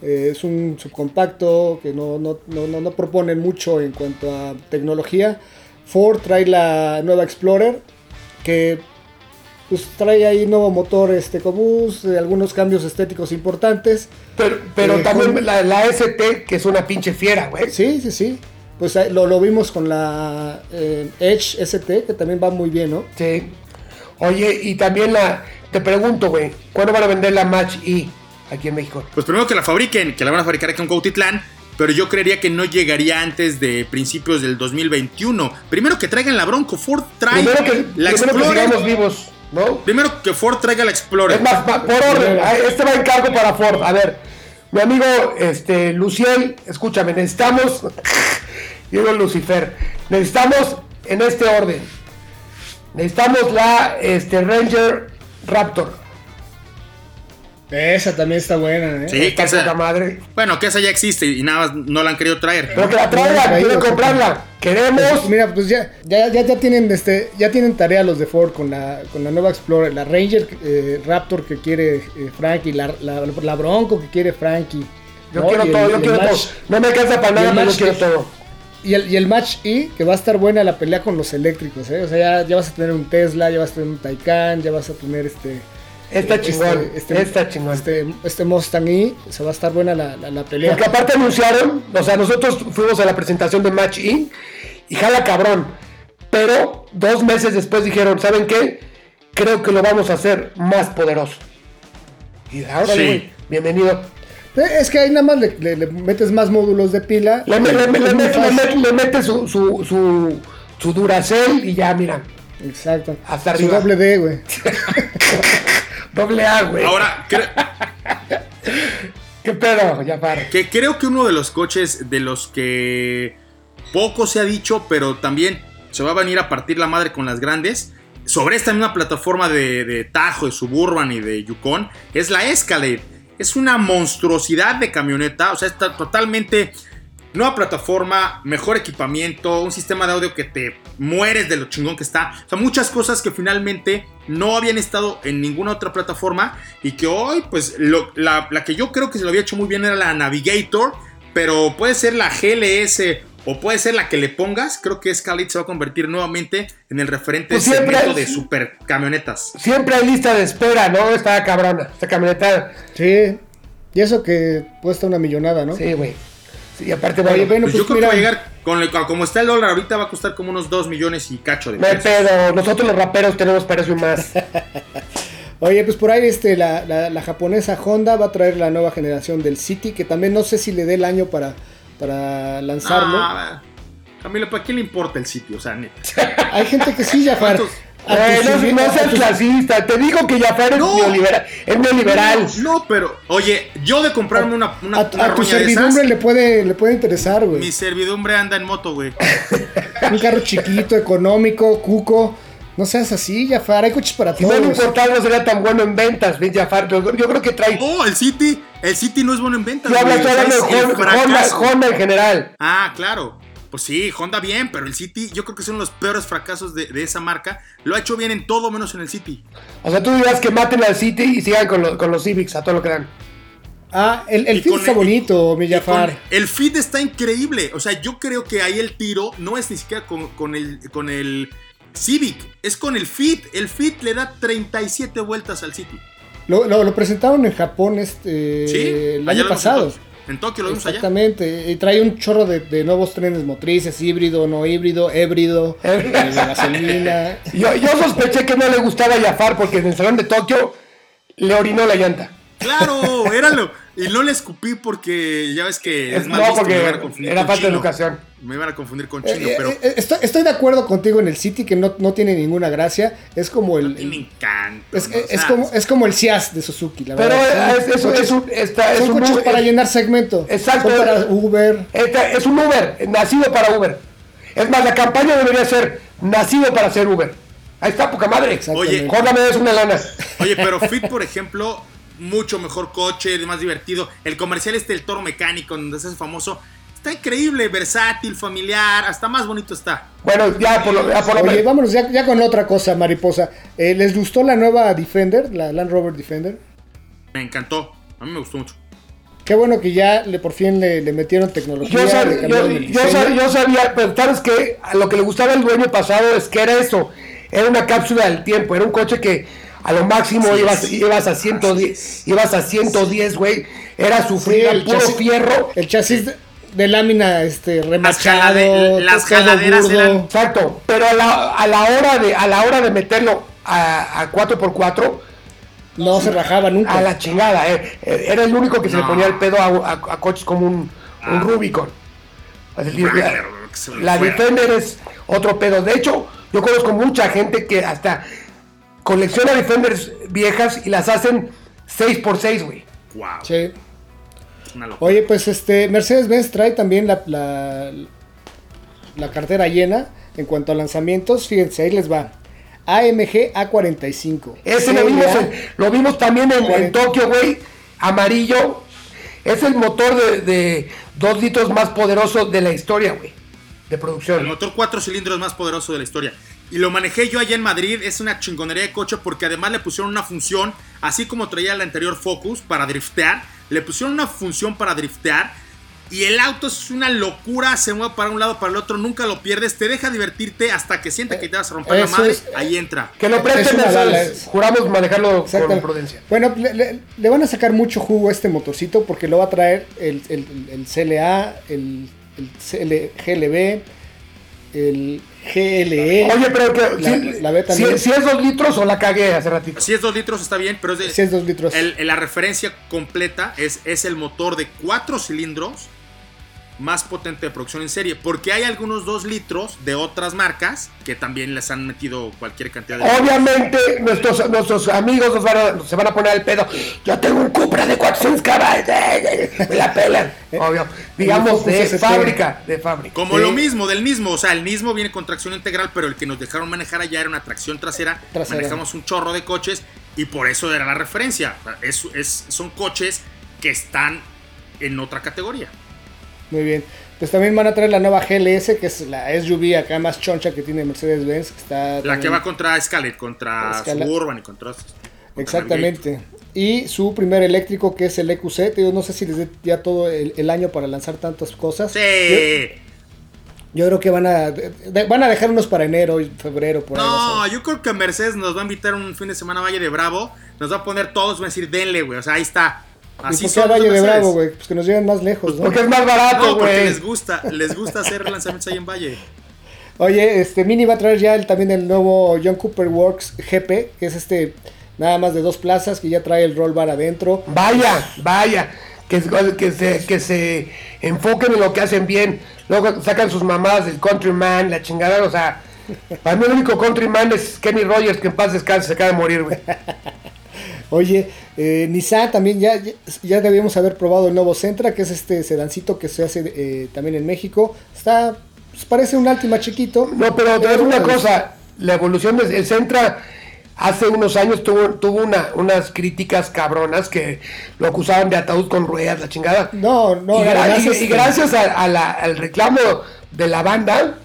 Eh, es un subcompacto que no, no, no, no, no propone mucho en cuanto a tecnología. Ford trae la nueva Explorer, que pues, trae ahí nuevo motor este Cobus, eh, algunos cambios estéticos importantes. Pero, pero Eh, también con- la, la ST, que es una pinche fiera, güey. Sí, sí, sí. Pues lo, lo vimos con la eh, Edge ST, que también va muy bien, ¿no? Sí. Oye, y también la, te pregunto, güey, ¿cuándo van a vender la Match E aquí en México? Pues primero que la fabriquen, que la van a fabricar aquí en Cuautitlán, pero yo creería que no llegaría antes de principios del 2021. Primero que traigan la Bronco, Ford trae Primero que, la primero que Explorer. vivos, ¿no? Primero que Ford traiga la Explorer. Es más, por orden, este va en cargo para Ford. A ver, mi amigo este, Luciel, escúchame, necesitamos, yo digo Lucifer, necesitamos en este orden. Necesitamos la este, Ranger Raptor. Esa también está buena, ¿eh? Sí, que Está esa, madre. bueno, que esa ya existe y nada más no la han querido traer. Pero que la traigan, lo comprarla. Queremos. Pues mira, pues ya, ya, ya, ya tienen este, ya tienen tarea los de Ford con la, con la nueva Explorer, la Ranger eh, Raptor que quiere eh, Frankie, la, la, la Bronco que quiere Frankie. Yo ¿no? quiero Y el- todo, yo el quiero Match- todo. No me alcanza para y nada, pero yo quiero que- todo. Y el, y el Match E, que va a estar buena la pelea con los eléctricos, ¿eh? O sea, ya, ya vas a tener un Tesla, ya vas a tener un Taycan, ya vas a tener este... Está este- chingón, este- está chingón. Este, este Mustang E, o sea, va a estar buena la, la, la pelea. Porque aparte anunciaron, o sea, nosotros fuimos a la presentación de Match Inc. y jala cabrón. Pero dos meses después dijeron, ¿saben qué? Creo que lo vamos a hacer más poderoso. Y ahora, Sí. güey, bienvenido. Eh, Es que ahí nada más le, le- le metes más módulos de pila. Le, le- le- le- Es muy le- fácil. le- le mete su, su, su, su Duracell y ya, mira, Exacto. Hasta Su arriba. doble D, güey. doble A, güey. Ahora, cre- ¿Qué pedo, Jafar? que creo que uno de los coches de los que poco se ha dicho, pero también se va a venir a partir la madre con las grandes, sobre esta misma plataforma de, de Tajo, de Suburban y de Yukon, es la Escalade. Es una monstruosidad de camioneta, o sea, está totalmente nueva plataforma, mejor equipamiento, un sistema de audio que te mueres de lo chingón que está. O sea, muchas cosas que finalmente no habían estado en ninguna otra plataforma y que hoy, pues, lo- la, la que yo creo que se lo había hecho muy bien era la Navigator, pero puede ser la GLS o puede ser la que le pongas. Creo que Escalade se va a convertir nuevamente en el referente Pues de siempre super camionetas. Siempre hay lista de espera, ¿no? Está cabrona, esta camioneta. Sí. Y eso que cuesta una millonada, ¿no? Sí, güey. Sí, y aparte, bueno, bueno, Pues pues, yo creo mira, que va a llegar, con el- como está el dólar ahorita, va a costar como unos 2 millones y cacho de pesos. pedo. Nosotros los raperos tenemos precio más. Oye, pues por ahí este, la, la- la japonesa Honda va a traer la nueva generación del City, que también no sé si le dé el año para, para lanzarlo. Ah, Camilo, ¿para qué le importa el sitio? O sea, neta. Hay gente que sí, Jafar. No, no seas clasista. Te digo que Jafar es No. neoliberal. Es neoliberal. No, pero, oye, yo de comprarme una, una, a, una a tu roña de esas, servidumbre le puede, le puede interesar, güey. mi servidumbre anda en moto, güey. Un carro chiquito, económico, cuco. No seas así, Jafar. Hay coches para Si no le todos. importaba, no sería tan bueno en ventas, ¿ves, Jafar? Yo, yo creo que trae. Oh, el City, el City no es bueno en ventas, Yo hablo de Honda, Honda, fracaso. Honda en general. Ah, claro. Pues sí, Honda bien, pero el City yo creo que son los peores fracasos de, de esa marca. Lo ha hecho bien en todo menos en el City. O sea, tú dirás que maten al City y sigan con, lo- con los Civics a todo lo que dan. Ah, el, el con está el- bonito, mi Y con- Jafar. el fit está increíble. O sea, yo creo que ahí el tiro no es ni siquiera con, con el, con el Civic, es con el fit. El fit le da 37 vueltas al City. Lo, lo- lo presentaron en Japón este, Sí, el año pasado. en Tokio. Lo vimos allá. Exactamente. Y trae un chorro de, de nuevos trenes motrices, híbrido, no híbrido, híbrido, eh, de gasolina. Yo, yo sospeché que no le gustaba a Jafar porque en el salón de Tokio le orinó la llanta. Claro, éralo. Y no le escupí porque ya ves que es, Es- mal no, visto, porque me iban a confundir era con falta de chino. educación. Me iban a confundir con Eh, chino, eh, pero eh, estoy, estoy de acuerdo contigo en el City que no, no tiene ninguna gracia. Es como el. a mí me encanta. es, ¿no? Es como, es como el Ciaz de Suzuki, la Pero verdad. es, es, es, un, está- es son un coches Uber, para es- llenar segmento. Exacto. Son para Uber. Es un Uber, nacido para Uber. Es más, la campaña debería ser nacido para ser Uber. Ahí está, poca madre. Oye, Jorge me des una lana. Oye, pero Fit, por ejemplo, mucho mejor coche, más divertido. El comercial este del toro mecánico, donde se hace famoso, está increíble, versátil, familiar, hasta más bonito está. Bueno, ya por lo, ya por lo Oye, menos. vámonos ya, ya con otra cosa, mariposa. Eh, ¿Les gustó la nueva Defender, la Land Rover Defender? Me encantó, a mí me gustó mucho. Qué bueno que ya le, por fin le, le metieron tecnología. Yo, sab- yo, yo diseño. sab- yo sabía, pero sabes que a lo que le gustaba al dueño pasado es que era eso, era una cápsula del tiempo, era un coche que a lo máximo Así ibas, ibas a 110, ibas a 110, güey, era sufrir el el puro chasis- fierro. El chasis de, de lámina este, remachado. jalade- las jaladeras eran- Exacto, pero a la, a la hora de a la hora de meterlo a, a 4x4, No se rajaba nunca. a la chingada, eh, eh, era el único que se le ponía el pedo a, a- a coches como un, un Rubicon. La, la. Defender es otro pedo. De hecho, yo conozco mucha gente que hasta colecciona Defenders viejas y las hacen 6x6, güey. Wow, Sí. Oye, pues este Mercedes-Benz trae también la, la, la cartera llena en cuanto a lanzamientos. Fíjense, ahí les va. AMG A45. Ese lo vimos, en- lo vimos también en, en Tokio, güey. Amarillo. Es el motor de, de dos litros más poderoso de la historia, güey. De El producción. motor cuatro cilindros más poderoso de la historia. Y lo manejé yo allá en Madrid. Es una chingonería de coche porque además le pusieron una función, así como traía el anterior Focus para driftear, le pusieron una función para driftear. Y el auto es una locura, se mueve para un lado, para el otro, nunca lo pierdes, te deja divertirte hasta que siente que te vas a romper la madre, es- ahí entra. Que lo Es presten, juramos manejarlo Exacto. con prudencia. Bueno, le, le- le van a sacar mucho jugo a este motorcito porque lo va a traer el, el- el CLA, el, el CL GLB, el GLE. Oye, pero que La- si, la B si- también. si es dos litros o la cagué hace ratito. Si es 2 litros está bien, pero es de- Si es dos litros. el- la referencia completa es, es el motor de 4 cilindros más potente de producción en serie. Porque hay algunos 2 litros de otras marcas que también les han metido cualquier cantidad de... Obviamente, nuestros, nuestros amigos nos van a- se van a poner el pedo. Yo tengo un Cupra de 400 caballos. Me la pelan. Obvio. Digamos, de fábrica. De fábrica. Como Sí. lo mismo, del mismo, o sea, el mismo viene con tracción integral, pero el que nos dejaron manejar allá era una tracción trasera. Trasera. Manejamos un chorro de coches y por eso era la referencia. Es, es- son coches que están en otra categoría. Muy bien. Pues también van a traer la nueva GLS, que es la SUV acá más choncha que tiene Mercedes-Benz. La que va contra Scarlett, contra Suburban y contra... contra Exactamente. Y su primer eléctrico, que es el EQC. Yo no sé si les dé ya todo el, el año para lanzar tantas cosas. Sí. Yo, yo creo que van a de- van a dejar unos para enero y febrero. Por No, yo creo que Mercedes nos va a invitar un fin de semana a Valle de Bravo. Nos va a poner todos, va a decir, denle, güey. O sea, ahí está. ¿Y Así por qué son a los Valle de. Bravo, güey? Pues que nos lleven más lejos, ¿no? Porque es más barato, No, porque güey. les gusta, les gusta hacer lanzamientos ahí en Valle. Oye, este Mini va a traer ya el, también el nuevo John Cooper Works GP, que es este nada más de dos plazas, que ya trae el roll bar adentro. Vaya, vaya. Que, que, se, que se enfoquen en lo que hacen bien. Luego sacan sus mamadas del Countryman, la chingada. O sea, para mí el único Countryman es Kenny Rogers, que en paz descanse, se acaba de morir, güey. Oye, eh, Nissan también ya, ya, debíamos haber probado el nuevo Sentra, que es este sedancito que se hace eh, también en México. Está, pues parece un Altima chiquito. No, pero te voy a decir una pues, cosa. La evolución del Centra hace unos años tuvo, tuvo una, unas críticas cabronas que lo acusaban de ataúd con ruedas, la chingada. No, no, y, gra- además, y- y gracias a- a la- al reclamo de la banda,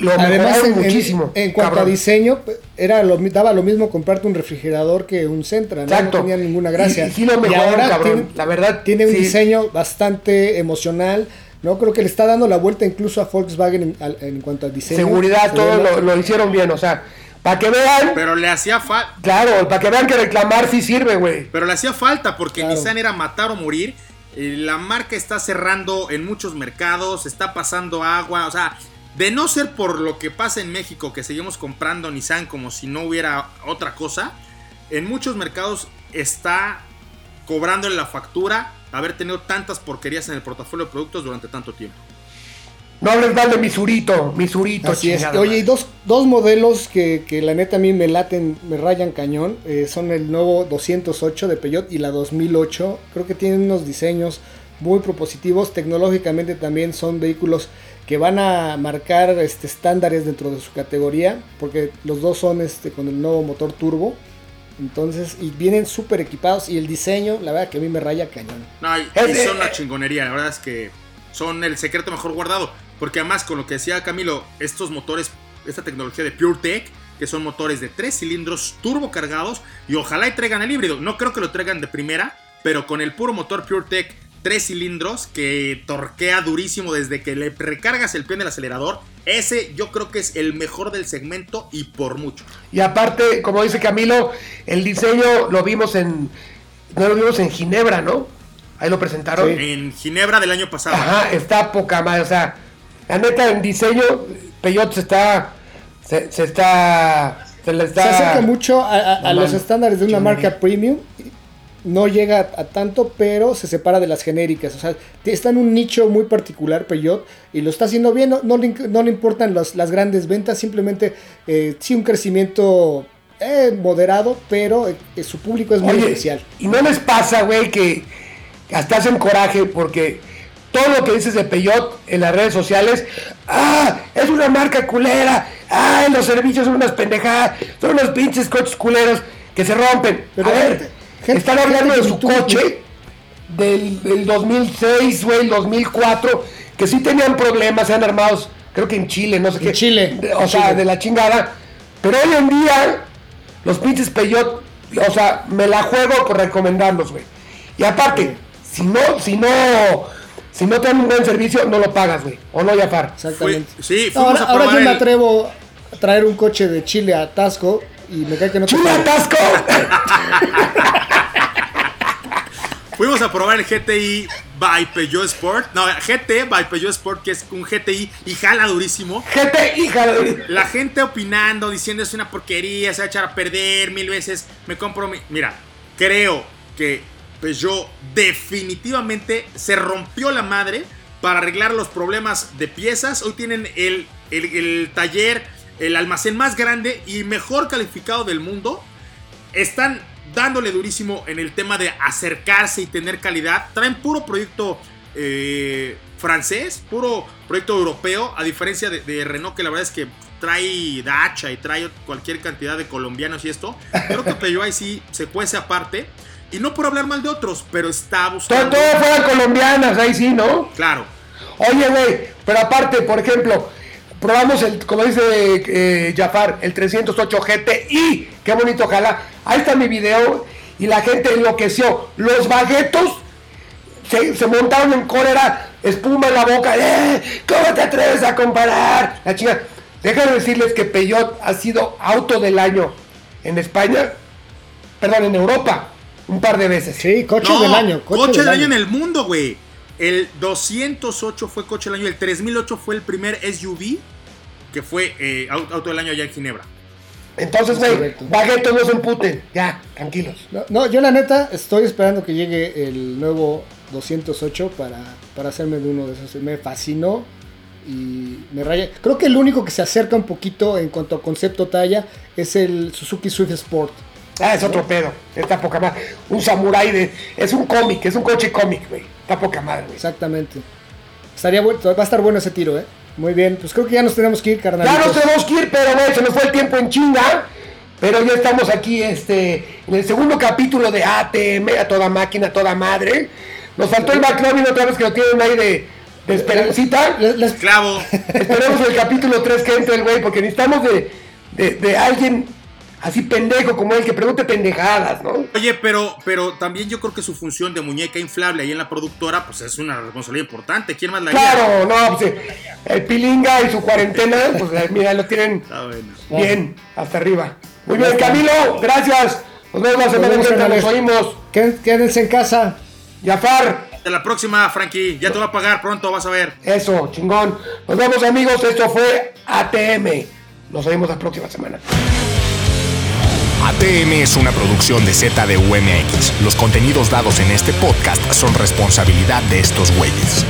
lo Además, en, muchísimo. en cuanto cabrón. a diseño, era lo, daba lo mismo comprarte un refrigerador que un Sentra, ¿no? No tenía ninguna gracia. Y- y sí lo mejoraron, cabrón. tiene, La verdad, tiene un sí. diseño bastante emocional, ¿no? Creo que le está dando la vuelta incluso a Volkswagen en, al- en cuanto a diseño. Seguridad, Se todo lo, lo hicieron bien, o sea, para que vean, Pero le hacía falta. claro, para que vean que reclamar sí sirve, güey. Pero le hacía falta porque Claro. Nissan era matar o morir. La marca está cerrando en muchos mercados, está pasando agua. O sea, de no ser por lo que pasa en México, que seguimos comprando Nissan como si no hubiera otra cosa, en muchos mercados está cobrándole la factura haber tenido tantas porquerías en el portafolio de productos durante tanto tiempo. No hables mal de Misurito, Misurito, Así es. Oye, y dos, dos modelos que, que la neta a mí me laten, me rayan cañón, eh, son el nuevo 208 de Peugeot y la 2008. Creo que tienen unos diseños muy propositivos. Tecnológicamente también son vehículos que van a marcar este, estándares dentro de su categoría, porque los dos son este, con el nuevo motor turbo. Entonces, y vienen súper equipados y el diseño, la verdad que a mí me raya cañón. No, y, son una chingonería, la verdad es que son el secreto mejor guardado. Porque además, con lo que decía Camilo, estos motores, esta tecnología de PureTech, que son motores de tres cilindros turbo cargados, y ojalá y traigan el híbrido. No creo que lo traigan de primera, pero con el puro motor PureTech, tres cilindros, que torquea durísimo desde que le recargas el pie en el acelerador, ese yo creo que es el mejor del segmento y por mucho. Y aparte, como dice Camilo, el diseño lo vimos en. No lo vimos en Ginebra, ¿no? Ahí lo presentaron. En Ginebra del año pasado. Ajá, está poca madre. O sea, la neta, en diseño, Peyot se está. Se, se está. Se le está. Se acerca mucho a, a- a mamando. los estándares de una marca premium. No llega a, a tanto, pero se separa de las genéricas. O sea, está en un nicho muy particular, Peugeot, y lo está haciendo bien. No, no le, inc- no le importan los- las grandes ventas, simplemente eh, sí un crecimiento eh, moderado, pero eh, su público es muy Oye, especial. y no les pasa, güey, que hasta hacen coraje porque todo lo que dices de Peyot en las redes sociales, ah, es una marca culera, ah, los servicios son unas pendejadas, son unos pinches coches culeros que se rompen. Pero a ver, están hablando de su coche del, del 2006, güey, el 2004, que sí tenían problemas, se han armados, creo que en Chile, no sé En qué. Chile, de- o en sea, Chile. de la chingada. Pero hoy en día, los pinches Peyot, o sea, me la juego por recomendarlos, güey. Y aparte, si no, si no, si no te dan un buen servicio, no lo pagas, güey. O no, Jafar. Exactamente. Fui- sí, ahora, a ahora yo me atrevo a traer un coche de Chile a Tasco y me cae que no te ¡Chile pague. atasco! Fuimos a probar el GTI by Peugeot Sport. No, GT by Peugeot Sport, que es un GTI y jala durísimo. Gente, hija de... La gente opinando, diciendo es una porquería, se va a echar a perder mil veces. Me compro mi. Mira, creo que Peugeot definitivamente se rompió la madre para arreglar los problemas de piezas. Hoy tienen el, el- el taller, el almacén más grande y mejor calificado del mundo. Están dándole durísimo en el tema de acercarse y tener calidad. Traen puro proyecto eh, francés, puro proyecto europeo, a diferencia de, de Renault, que la verdad es que trae Dacha y trae cualquier cantidad de colombianos y esto. Creo que Peugeot ahí sí se cuece aparte. Y no por hablar mal de otros, pero está buscando. todo fueran colombianas, ahí sí, ¿no? Claro. Oye, güey, pero aparte, por ejemplo, probamos el, como dice eh, Jafar, el 308 GTI. Qué bonito, ojalá. Ahí está mi video y la gente enloqueció. Los baguetos se, se montaron en cólera, espuma en la boca. ¡Eh! ¿Cómo te atreves a comparar? La chica. Déjame decirles que Peugeot ha sido auto del año en España, perdón, en Europa, un par de veces. Sí, coche No, del año. Coche, del año en el mundo, güey. El 208 fue coche del año. El 3008 fue el primer SUV que fue eh, au- auto del año allá en Ginebra. Entonces, Es güey, baguetos no se emputen. Ya, tranquilos. No, no, yo la neta estoy esperando que llegue el nuevo 208 para, para hacerme de uno de esos. Me fascinó y me raya. Creo que el único que se acerca un poquito en cuanto a concepto talla es el Suzuki Swift Sport. Ah, es otro pedo. Está poca madre. Un samurái de. Es un cómic, es un coche cómic, güey. Está poca madre, güey. Exactamente. Estaría bueno, va a estar bueno ese tiro, ¿eh? Muy bien, pues creo que ya nos tenemos que ir, carnal. Ya nos tenemos que ir, pero güey, se nos fue el tiempo en chinga. Pero ya estamos aquí, este, en el segundo capítulo de ATM, a toda máquina, a toda madre. Nos faltó el McLovin otra vez que lo tienen ahí de, de esperancita. Les- les- Clavo. Esperemos el capítulo 3 que entre el güey, porque necesitamos de, de, de alguien así pendejo como él que pregunte pendejadas, ¿no? Oye, pero, pero también yo creo que su función de muñeca inflable ahí en la productora, pues es una responsabilidad importante. ¿Quién más la? Claro, no, pues eh, el Pilinga y su cuarentena, pues eh, mira, lo tienen bueno. bien, hasta arriba. Muy bien, Camilo, gracias. Nos vemos la semana que entra, nos oímos. Qué- Quédense en casa. Jafar, Hasta la próxima, Frankie. Ya te va a pagar pronto, vas a ver. eso, chingón. Nos vemos amigos, esto fue ATM. Nos vemos la próxima semana. ATM es una producción de ZDUMX. Los contenidos dados en este podcast son responsabilidad de estos güeyes.